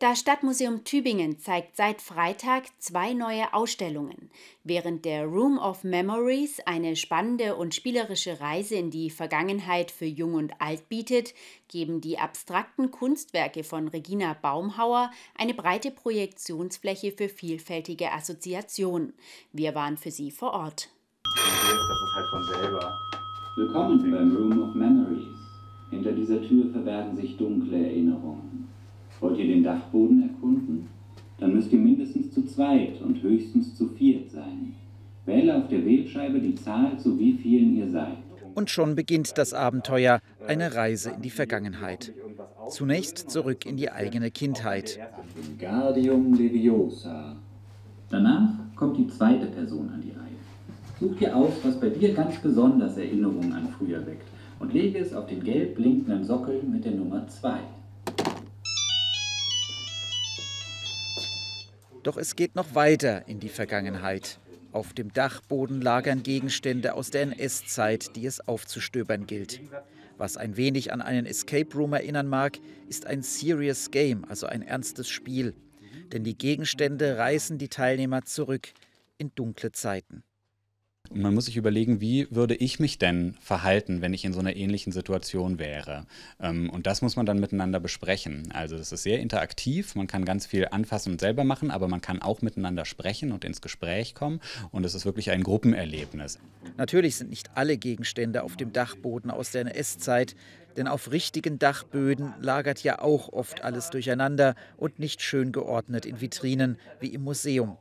Das Stadtmuseum Tübingen zeigt seit Freitag zwei neue Ausstellungen. Während der Room of Memories eine spannende und spielerische Reise in die Vergangenheit für Jung und Alt bietet, geben die abstrakten Kunstwerke von Regina Baumhauer eine breite Projektionsfläche für vielfältige Assoziationen. Wir waren für sie vor Ort. Das ist halt von selber. Willkommen beim Room of Memories. Hinter dieser Tür verbergen sich dunkle Erinnerungen. Dachboden erkunden? Dann müsst ihr mindestens zu zweit und höchstens zu viert sein. Wähle auf der Wählscheibe die Zahl, zu wie vielen ihr seid. Und schon beginnt das Abenteuer, eine Reise in die Vergangenheit. Zunächst zurück in die eigene Kindheit. Guardium Leviosa. Danach kommt die zweite Person an die Reihe. Such dir aus, was bei dir ganz besonders Erinnerungen an früher weckt und lege es auf den gelb blinkenden Sockel mit der Nummer 2. Doch es geht noch weiter in die Vergangenheit. Auf dem Dachboden lagern Gegenstände aus der NS-Zeit, die es aufzustöbern gilt. Was ein wenig an einen Escape Room erinnern mag, ist ein Serious Game, also ein ernstes Spiel. Denn die Gegenstände reißen die Teilnehmer zurück in dunkle Zeiten. Und man muss sich überlegen, wie würde ich mich denn verhalten, wenn ich in so einer ähnlichen Situation wäre. Ähm, und das muss man dann miteinander besprechen. Also es ist sehr interaktiv, man kann ganz viel anfassen und selber machen, aber man kann auch miteinander sprechen und ins Gespräch kommen. Und es ist wirklich ein Gruppenerlebnis. Natürlich sind nicht alle Gegenstände auf dem Dachboden aus der NS-Zeit, denn auf richtigen Dachböden lagert ja auch oft alles durcheinander und nicht schön geordnet in Vitrinen wie im Museum.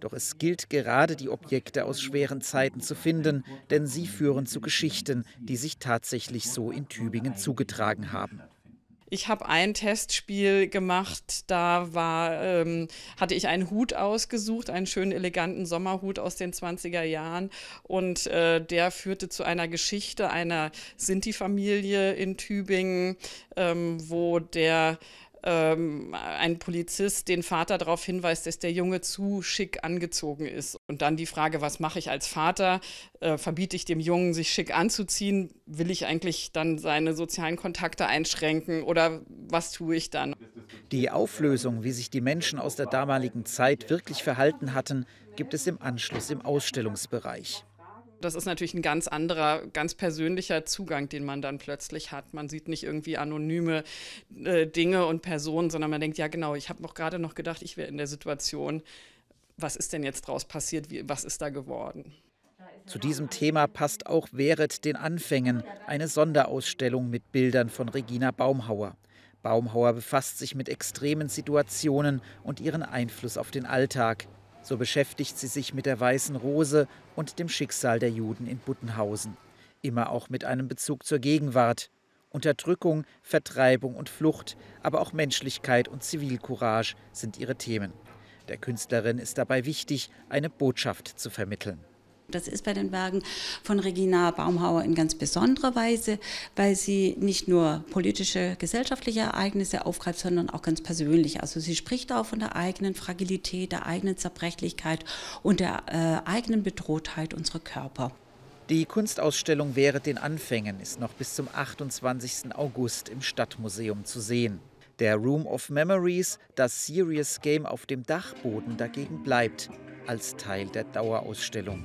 Doch es gilt gerade, die Objekte aus schweren Zeiten zu finden, denn sie führen zu Geschichten, die sich tatsächlich so in Tübingen zugetragen haben. Ich habe ein Testspiel gemacht, da war, ähm, hatte ich einen Hut ausgesucht, einen schönen eleganten Sommerhut aus den 20er Jahren und äh, der führte zu einer Geschichte einer Sinti-Familie in Tübingen, ähm, wo der ähm, ein Polizist den Vater darauf hinweist, dass der Junge zu schick angezogen ist. Und dann die Frage, was mache ich als Vater? Äh, verbiete ich dem Jungen, sich schick anzuziehen? Will ich eigentlich dann seine sozialen Kontakte einschränken oder was tue ich dann? Die Auflösung, wie sich die Menschen aus der damaligen Zeit wirklich verhalten hatten, gibt es im Anschluss im Ausstellungsbereich. Das ist natürlich ein ganz anderer, ganz persönlicher Zugang, den man dann plötzlich hat. Man sieht nicht irgendwie anonyme äh, Dinge und Personen, sondern man denkt, ja genau, ich habe noch gerade noch gedacht, ich wäre in der Situation. Was ist denn jetzt draus passiert? Wie, was ist da geworden? Zu diesem Thema passt auch Wehret den Anfängen, eine Sonderausstellung mit Bildern von Regina Baumhauer. Baumhauer befasst sich mit extremen Situationen und ihren Einfluss auf den Alltag. So beschäftigt sie sich mit der Weißen Rose und dem Schicksal der Juden in Buttenhausen. Immer auch mit einem Bezug zur Gegenwart. Unterdrückung, Vertreibung und Flucht, aber auch Menschlichkeit und Zivilcourage sind ihre Themen. Der Künstlerin ist dabei wichtig, eine Botschaft zu vermitteln. Das ist bei den Werken von Regina Baumhauer in ganz besonderer Weise, weil sie nicht nur politische, gesellschaftliche Ereignisse aufgreift, sondern auch ganz persönlich. Also sie spricht auch von der eigenen Fragilität, der eigenen Zerbrechlichkeit und der äh, eigenen Bedrohtheit unserer Körper. Die Kunstausstellung während den Anfängen ist noch bis zum 28. August im Stadtmuseum zu sehen. Der Room of Memories, das Serious Game auf dem Dachboden dagegen bleibt als Teil der Dauerausstellung.